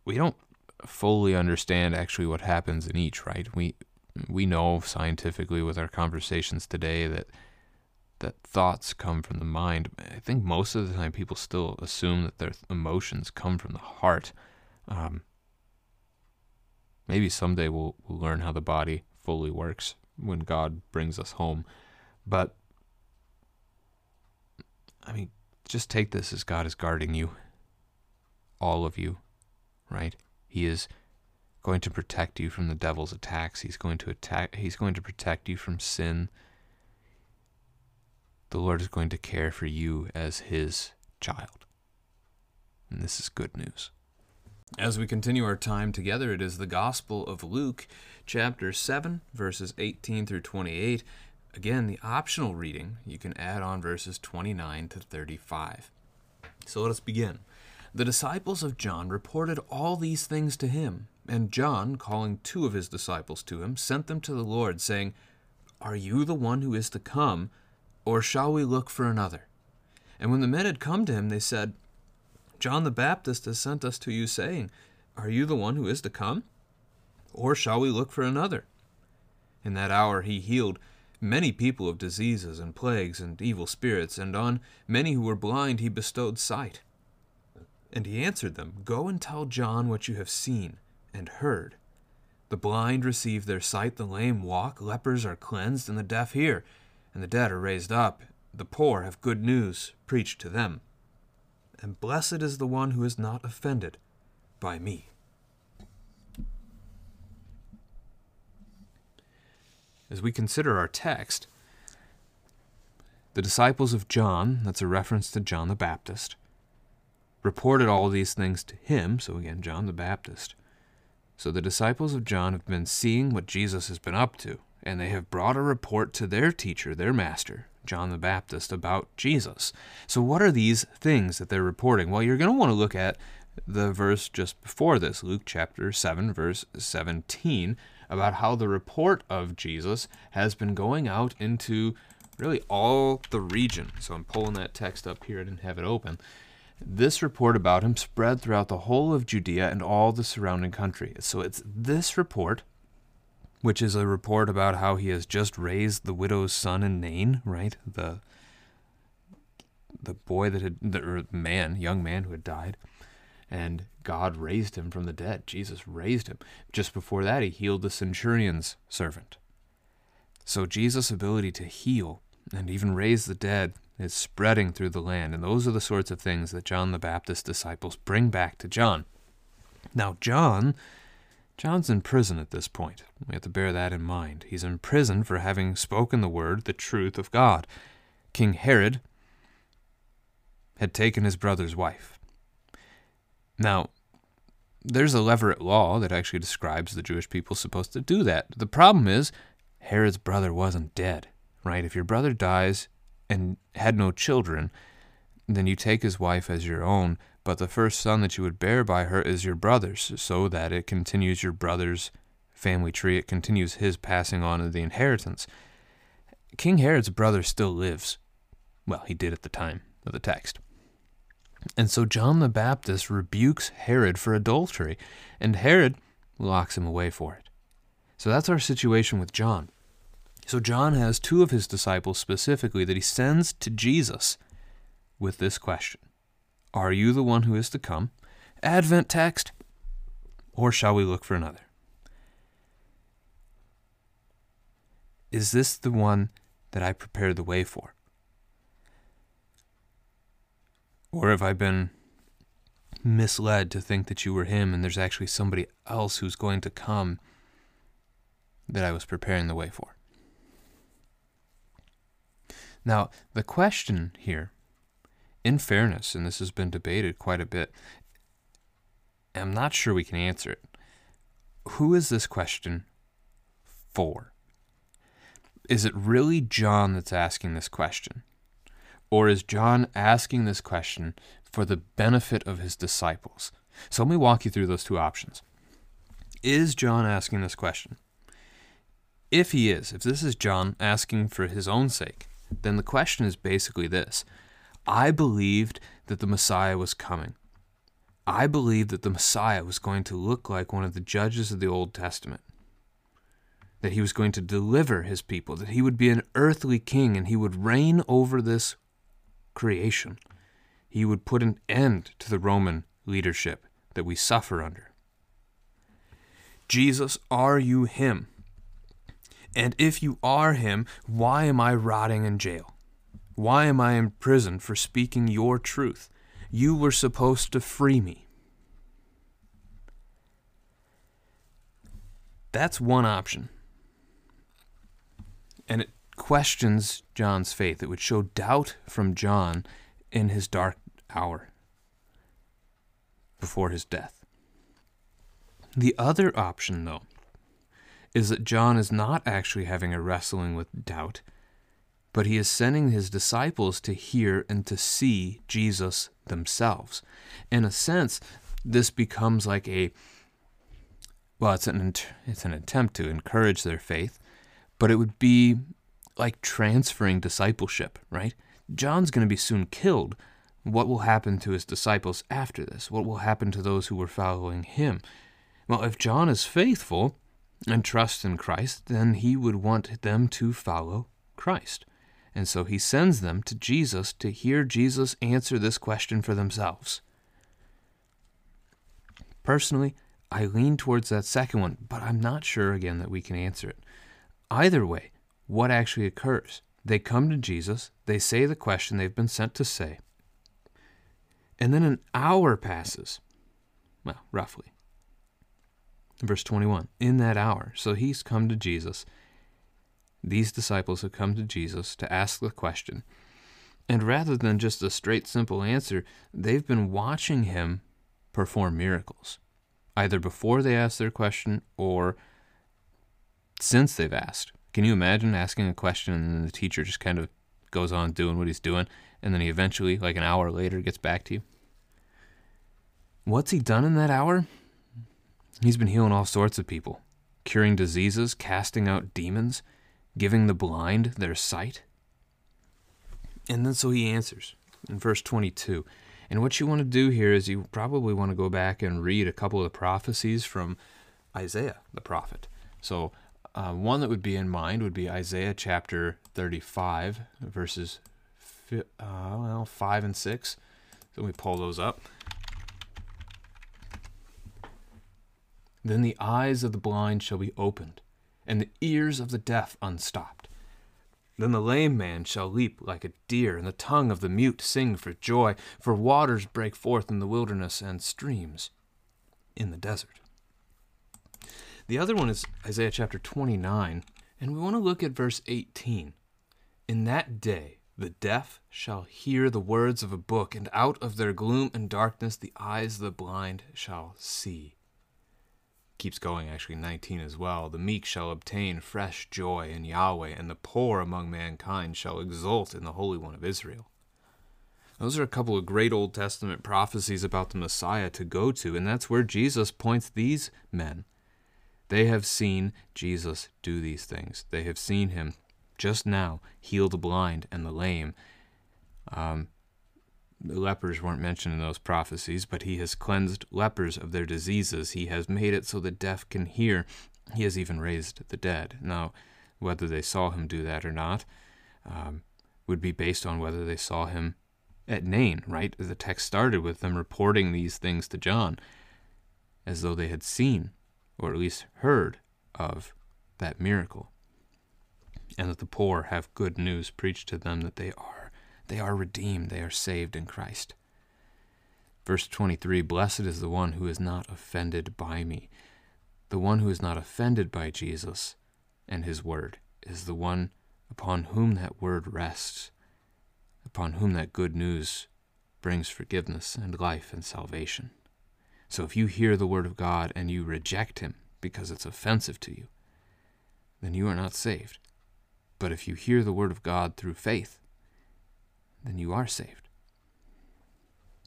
We don't fully understand actually what happens in each, right? We we know scientifically with our conversations today that that thoughts come from the mind. I think most of the time people still assume that their emotions come from the heart. Um, Maybe someday we'll, we'll learn how the body fully works when God brings us home. But, I mean, just take this as God is guarding you, all of you, right? He is going to protect you from the devil's attacks. He's going to attack he's going to protect you from sin. The Lord is going to care for you as his child. And this is good news. As we continue our time together, it is the Gospel of Luke, chapter 7, verses 18 through 28. Again, the optional reading, you can add on verses 29 to 35. So let us begin. The disciples of John reported all these things to him, and John, calling two of his disciples to him, sent them to the Lord, saying, Are you the one who is to come, or shall we look for another? And when the men had come to him, they said, John the Baptist has sent us to you, saying, Are you the one who is to come? Or shall we look for another? In that hour he healed many people of diseases and plagues and evil spirits, and on many who were blind he bestowed sight. And he answered them, Go and tell John what you have seen and heard. The blind receive their sight, the lame walk, lepers are cleansed, and the deaf hear, and the dead are raised up. The poor have good news preached to them and blessed is the one who is not offended by me. as we consider our text, the disciples of John, that's a reference to John the Baptist, reported all these things to him, so again, John the Baptist. So the disciples of John have been seeing what Jesus has been up to, and they have brought a report to their teacher, their master, John the Baptist, about Jesus. So, what are these things that they're reporting? Well, you're going to want to look at the verse just before this, Luke chapter 7, verse 17, about how the report of Jesus has been going out into really all the region. So I'm pulling that text up here. I didn't have it open. This report about him spread throughout the whole of Judea and all the surrounding country. So it's this report, which is a report about how he has just raised the widow's son in Nain, right? The the boy that had the man, young man who had died, and God raised him from the dead. Jesus raised him. Just before that, he healed the centurion's servant. So Jesus' ability to heal and even raise the dead is spreading through the land. And those are the sorts of things that John the Baptist's disciples bring back to John. Now, John, John's in prison at this point. We have to bear that in mind. He's in prison for having spoken the word, the truth of God. King Herod had taken his brother's wife. Now, there's a levirate law that actually describes the Jewish people supposed to do that. The problem is, Herod's brother wasn't dead, right? If your brother dies, and had no children, then you take his wife as your own, but the first son that you would bear by her is your brother's, so that it continues your brother's family tree, it continues his passing on of the inheritance. King Herod's brother still lives. Well, he did at the time of the text. And so John the Baptist rebukes Herod for adultery, and Herod locks him away for it. So that's our situation with John. So John has two of his disciples specifically that he sends to Jesus with this question Are you the one who is to come? Advent text. Or shall we look for another? Is this the one that I prepared the way for? Or have I been misled to think that you were him and there's actually somebody else who's going to come that I was preparing the way for? Now, the question here, in fairness, and this has been debated quite a bit, I'm not sure we can answer it. Who is this question for? Is it really John that's asking this question? Or is John asking this question for the benefit of his disciples? So let me walk you through those two options. Is John asking this question? If he is, if this is John asking for his own sake, then the question is basically this I believed that the Messiah was coming. I believed that the Messiah was going to look like one of the judges of the Old Testament. That he was going to deliver his people, that he would be an earthly king and he would reign over this creation. He would put an end to the Roman leadership that we suffer under. Jesus, are you him? And if you are him, why am I rotting in jail? Why am I in prison for speaking your truth? You were supposed to free me. That's one option. And it questions John's faith. It would show doubt from John in his dark hour before his death. The other option, though, is that John is not actually having a wrestling with doubt, but he is sending his disciples to hear and to see Jesus themselves. In a sense, this becomes like a well, it's an it's an attempt to encourage their faith, but it would be like transferring discipleship, right? John's going to be soon killed. What will happen to his disciples after this? What will happen to those who were following him? Well, if John is faithful, and trust in Christ, then he would want them to follow Christ. And so he sends them to Jesus to hear Jesus answer this question for themselves. Personally, I lean towards that second one, but I'm not sure again that we can answer it. Either way, what actually occurs? They come to Jesus, they say the question they've been sent to say, and then an hour passes. Well, roughly. Verse 21 In that hour, so he's come to Jesus. These disciples have come to Jesus to ask the question. And rather than just a straight, simple answer, they've been watching him perform miracles, either before they ask their question or since they've asked. Can you imagine asking a question and the teacher just kind of goes on doing what he's doing, and then he eventually, like an hour later, gets back to you? What's he done in that hour? He's been healing all sorts of people, curing diseases, casting out demons, giving the blind their sight. And then so he answers in verse 22. And what you want to do here is you probably want to go back and read a couple of the prophecies from Isaiah the prophet. So uh, one that would be in mind would be Isaiah chapter 35, verses uh, well, 5 and 6. So we pull those up. Then the eyes of the blind shall be opened, and the ears of the deaf unstopped. Then the lame man shall leap like a deer, and the tongue of the mute sing for joy, for waters break forth in the wilderness and streams in the desert. The other one is Isaiah chapter 29, and we want to look at verse 18. In that day the deaf shall hear the words of a book, and out of their gloom and darkness the eyes of the blind shall see keeps going actually 19 as well. The meek shall obtain fresh joy in yahweh and the poor among mankind shall exult in the holy one of israel. Those are a couple of great old testament prophecies about the messiah to go to and that's where jesus points these men. They have seen jesus do these things. They have seen him just now heal the blind and the lame. Um, the lepers weren't mentioned in those prophecies, but he has cleansed lepers of their diseases. He has made it so the deaf can hear. He has even raised the dead. Now, whether they saw him do that or not um, would be based on whether they saw him at Nain, right? The text started with them reporting these things to John as though they had seen, or at least heard, of that miracle. And that the poor have good news preached to them that they are they are redeemed, they are saved in Christ. Verse 23 Blessed is the one who is not offended by me. The one who is not offended by Jesus and his word is the one upon whom that word rests, upon whom that good news brings forgiveness and life and salvation. So if you hear the word of God and you reject him because it's offensive to you, then you are not saved. But if you hear the word of God through faith, then you are saved.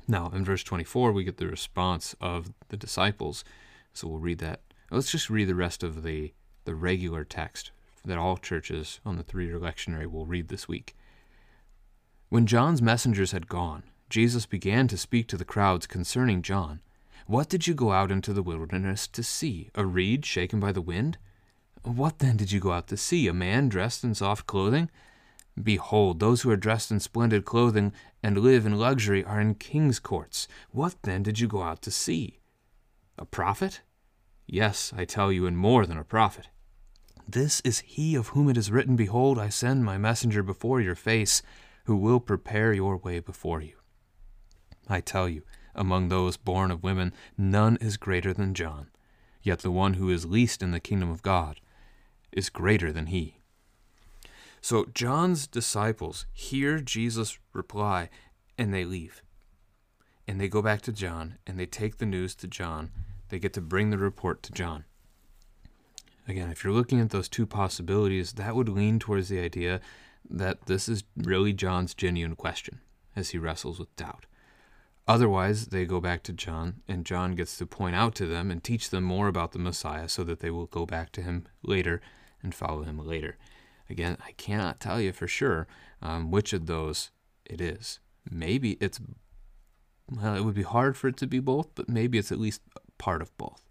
Now, in verse 24, we get the response of the disciples. So we'll read that. Let's just read the rest of the, the regular text that all churches on the three year lectionary will read this week. When John's messengers had gone, Jesus began to speak to the crowds concerning John. What did you go out into the wilderness to see? A reed shaken by the wind? What then did you go out to see? A man dressed in soft clothing? Behold, those who are dressed in splendid clothing and live in luxury are in king's courts. What then did you go out to see? A prophet? Yes, I tell you, and more than a prophet. This is he of whom it is written, Behold, I send my messenger before your face, who will prepare your way before you. I tell you, among those born of women, none is greater than John, yet the one who is least in the kingdom of God is greater than he. So John's disciples hear Jesus reply and they leave. And they go back to John and they take the news to John. They get to bring the report to John. Again, if you're looking at those two possibilities, that would lean towards the idea that this is really John's genuine question as he wrestles with doubt. Otherwise, they go back to John, and John gets to point out to them and teach them more about the Messiah so that they will go back to him later and follow him later. Again, I cannot tell you for sure um, which of those it is. Maybe it's, well, it would be hard for it to be both, but maybe it's at least part of both.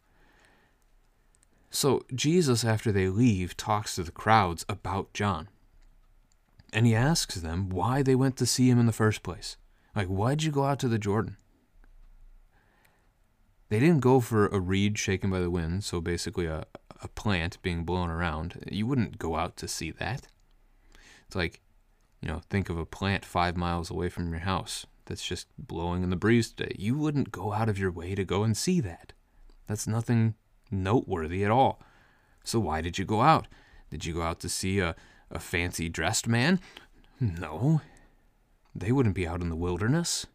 So Jesus, after they leave, talks to the crowds about John. And he asks them why they went to see him in the first place. Like, why'd you go out to the Jordan? They didn't go for a reed shaken by the wind, so basically a, a plant being blown around. You wouldn't go out to see that. It's like, you know, think of a plant five miles away from your house that's just blowing in the breeze today. You wouldn't go out of your way to go and see that. That's nothing noteworthy at all. So why did you go out? Did you go out to see a, a fancy dressed man? No. They wouldn't be out in the wilderness.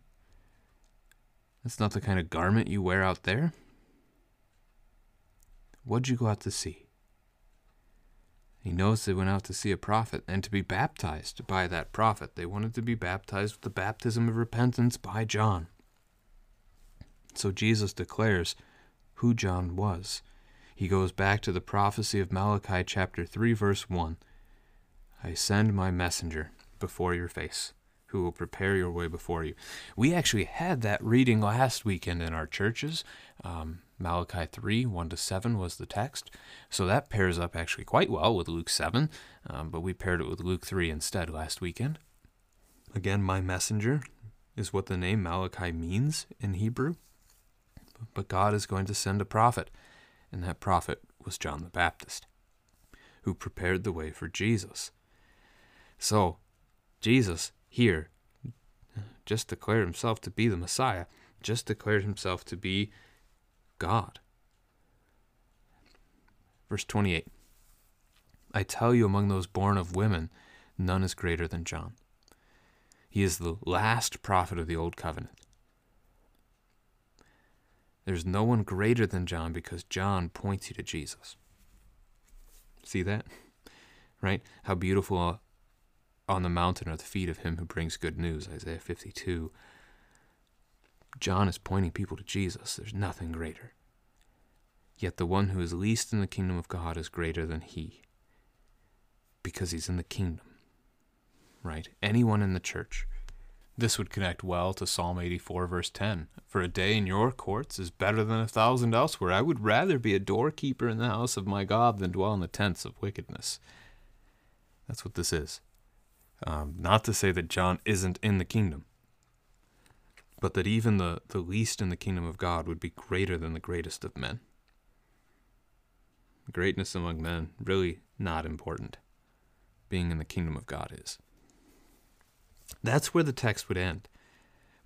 That's not the kind of garment you wear out there. What'd you go out to see? He knows they went out to see a prophet and to be baptized by that prophet. They wanted to be baptized with the baptism of repentance by John. So Jesus declares who John was. He goes back to the prophecy of Malachi chapter 3 verse 1. I send my messenger before your face, who will prepare your way before you. We actually had that reading last weekend in our churches. Um, Malachi 3, 1 to 7 was the text. So that pairs up actually quite well with Luke 7, um, but we paired it with Luke 3 instead last weekend. Again, my messenger is what the name Malachi means in Hebrew. But God is going to send a prophet, and that prophet was John the Baptist, who prepared the way for Jesus. So, Jesus here just declared himself to be the Messiah, just declared himself to be God. Verse 28 I tell you, among those born of women, none is greater than John. He is the last prophet of the Old Covenant. There's no one greater than John because John points you to Jesus. See that? Right? How beautiful on the mountain are the feet of him who brings good news, Isaiah 52. John is pointing people to Jesus. There's nothing greater. Yet the one who is least in the kingdom of God is greater than he because he's in the kingdom. Right? Anyone in the church. This would connect well to Psalm 84, verse 10. For a day in your courts is better than a thousand elsewhere. I would rather be a doorkeeper in the house of my God than dwell in the tents of wickedness. That's what this is. Um, not to say that John isn't in the kingdom, but that even the, the least in the kingdom of God would be greater than the greatest of men. Greatness among men, really not important. Being in the kingdom of God is. That's where the text would end.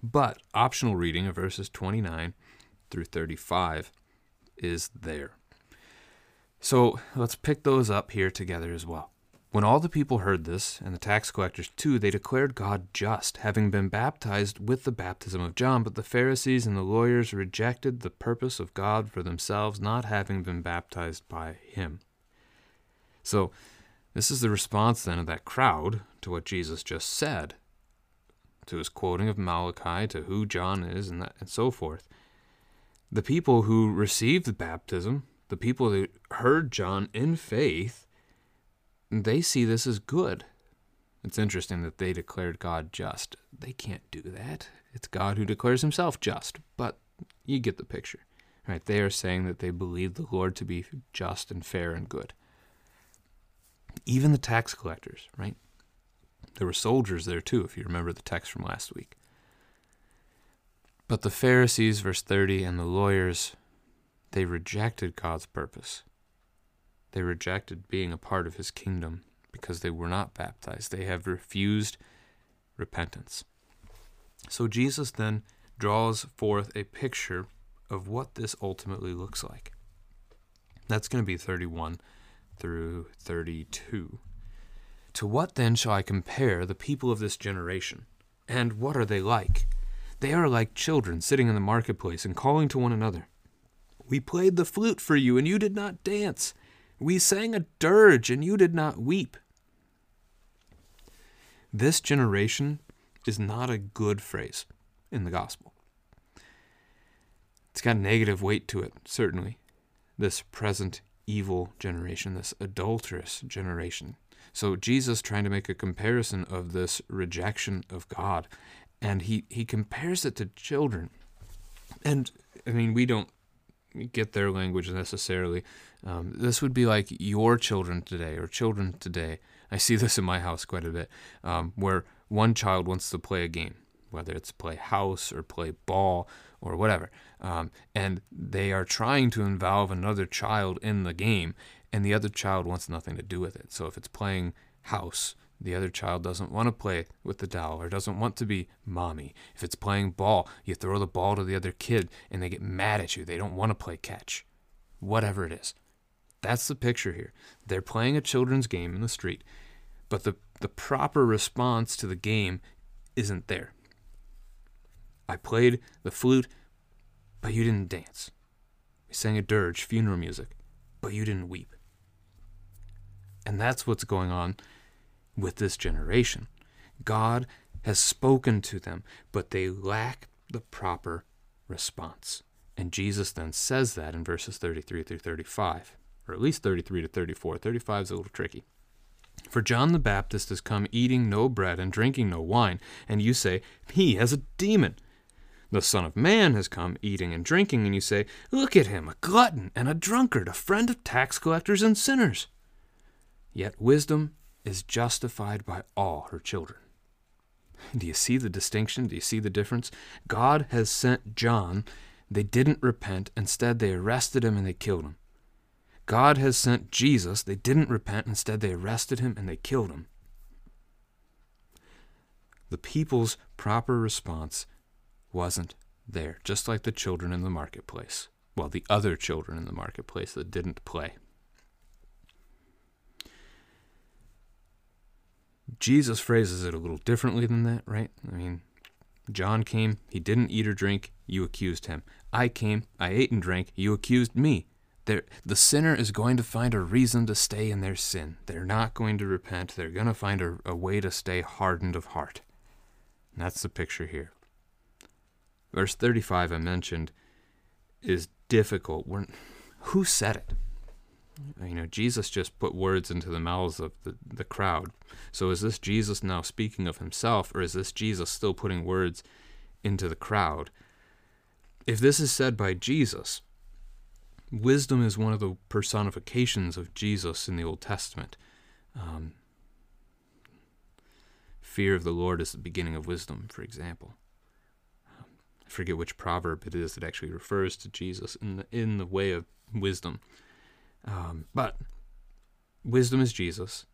But optional reading of verses 29 through 35 is there. So let's pick those up here together as well. When all the people heard this, and the tax collectors too, they declared God just, having been baptized with the baptism of John. But the Pharisees and the lawyers rejected the purpose of God for themselves, not having been baptized by him. So, this is the response then of that crowd to what Jesus just said, to his quoting of Malachi, to who John is, and, that, and so forth. The people who received the baptism, the people who heard John in faith, they see this as good. It's interesting that they declared God just. They can't do that. It's God who declares himself just, but you get the picture. Right? They are saying that they believe the Lord to be just and fair and good. Even the tax collectors, right? There were soldiers there too, if you remember the text from last week. But the Pharisees, verse 30, and the lawyers, they rejected God's purpose. They rejected being a part of his kingdom because they were not baptized. They have refused repentance. So Jesus then draws forth a picture of what this ultimately looks like. That's going to be 31 through 32. To what then shall I compare the people of this generation? And what are they like? They are like children sitting in the marketplace and calling to one another. We played the flute for you, and you did not dance. We sang a dirge, and you did not weep. This generation is not a good phrase in the gospel. It's got negative weight to it, certainly. This present evil generation, this adulterous generation. So Jesus trying to make a comparison of this rejection of God, and he he compares it to children. And I mean, we don't get their language necessarily. Um, this would be like your children today or children today. I see this in my house quite a bit, um, where one child wants to play a game, whether it's play house or play ball or whatever, um, and they are trying to involve another child in the game, and the other child wants nothing to do with it. So if it's playing house, the other child doesn't want to play with the doll or doesn't want to be mommy. If it's playing ball, you throw the ball to the other kid and they get mad at you. They don't want to play catch. Whatever it is. That's the picture here. They're playing a children's game in the street, but the, the proper response to the game isn't there. I played the flute, but you didn't dance. We sang a dirge, funeral music, but you didn't weep. And that's what's going on with this generation. God has spoken to them, but they lack the proper response. And Jesus then says that in verses 33 through 35, or at least 33 to 34. 35 is a little tricky. For John the Baptist has come eating no bread and drinking no wine, and you say, He has a demon. The Son of Man has come eating and drinking, and you say, Look at him, a glutton and a drunkard, a friend of tax collectors and sinners. Yet wisdom is justified by all her children. Do you see the distinction? Do you see the difference? God has sent John. They didn't repent. Instead, they arrested him and they killed him. God has sent Jesus. They didn't repent. Instead, they arrested him and they killed him. The people's proper response wasn't there, just like the children in the marketplace. Well, the other children in the marketplace that didn't play. Jesus phrases it a little differently than that, right? I mean, John came, he didn't eat or drink, you accused him. I came, I ate and drank, you accused me. They're, the sinner is going to find a reason to stay in their sin. They're not going to repent. They're going to find a, a way to stay hardened of heart. And that's the picture here. Verse 35 I mentioned is difficult. We're, who said it? You know, Jesus just put words into the mouths of the, the crowd. So is this Jesus now speaking of himself, or is this Jesus still putting words into the crowd? If this is said by Jesus, wisdom is one of the personifications of Jesus in the Old Testament. Um, fear of the Lord is the beginning of wisdom, for example. I forget which proverb it is that actually refers to Jesus in the in the way of wisdom. Um, but wisdom is Jesus.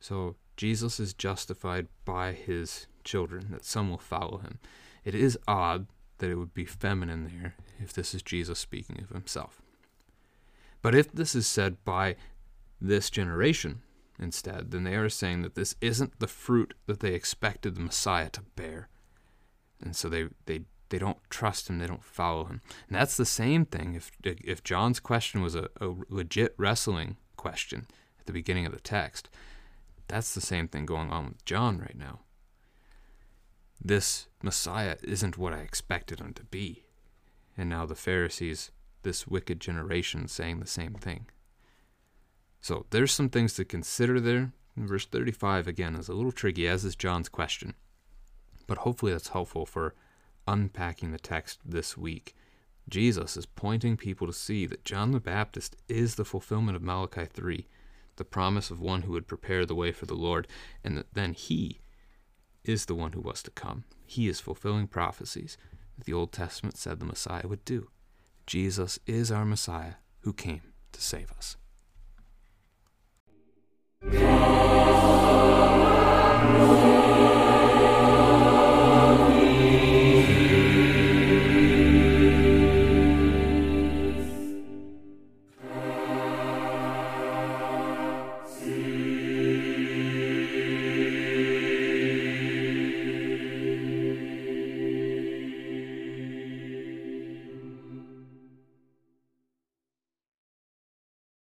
So Jesus is justified by his children, that some will follow him. It is odd that it would be feminine there if this is Jesus speaking of himself. But if this is said by this generation instead, then they are saying that this isn't the fruit that they expected the Messiah to bear. And so they, they they don't trust him, they don't follow him. And that's the same thing if if John's question was a, a legit wrestling question at the beginning of the text. That's the same thing going on with John right now. This Messiah isn't what I expected him to be. And now the Pharisees, this wicked generation, saying the same thing. So there's some things to consider there. Verse 35 again is a little tricky, as is John's question. But hopefully that's helpful for unpacking the text this week, Jesus is pointing people to see that John the Baptist is the fulfillment of Malachi 3, the promise of one who would prepare the way for the Lord, and that then he is the one who was to come. He is fulfilling prophecies that the Old Testament said the Messiah would do. Jesus is our Messiah who came to save us.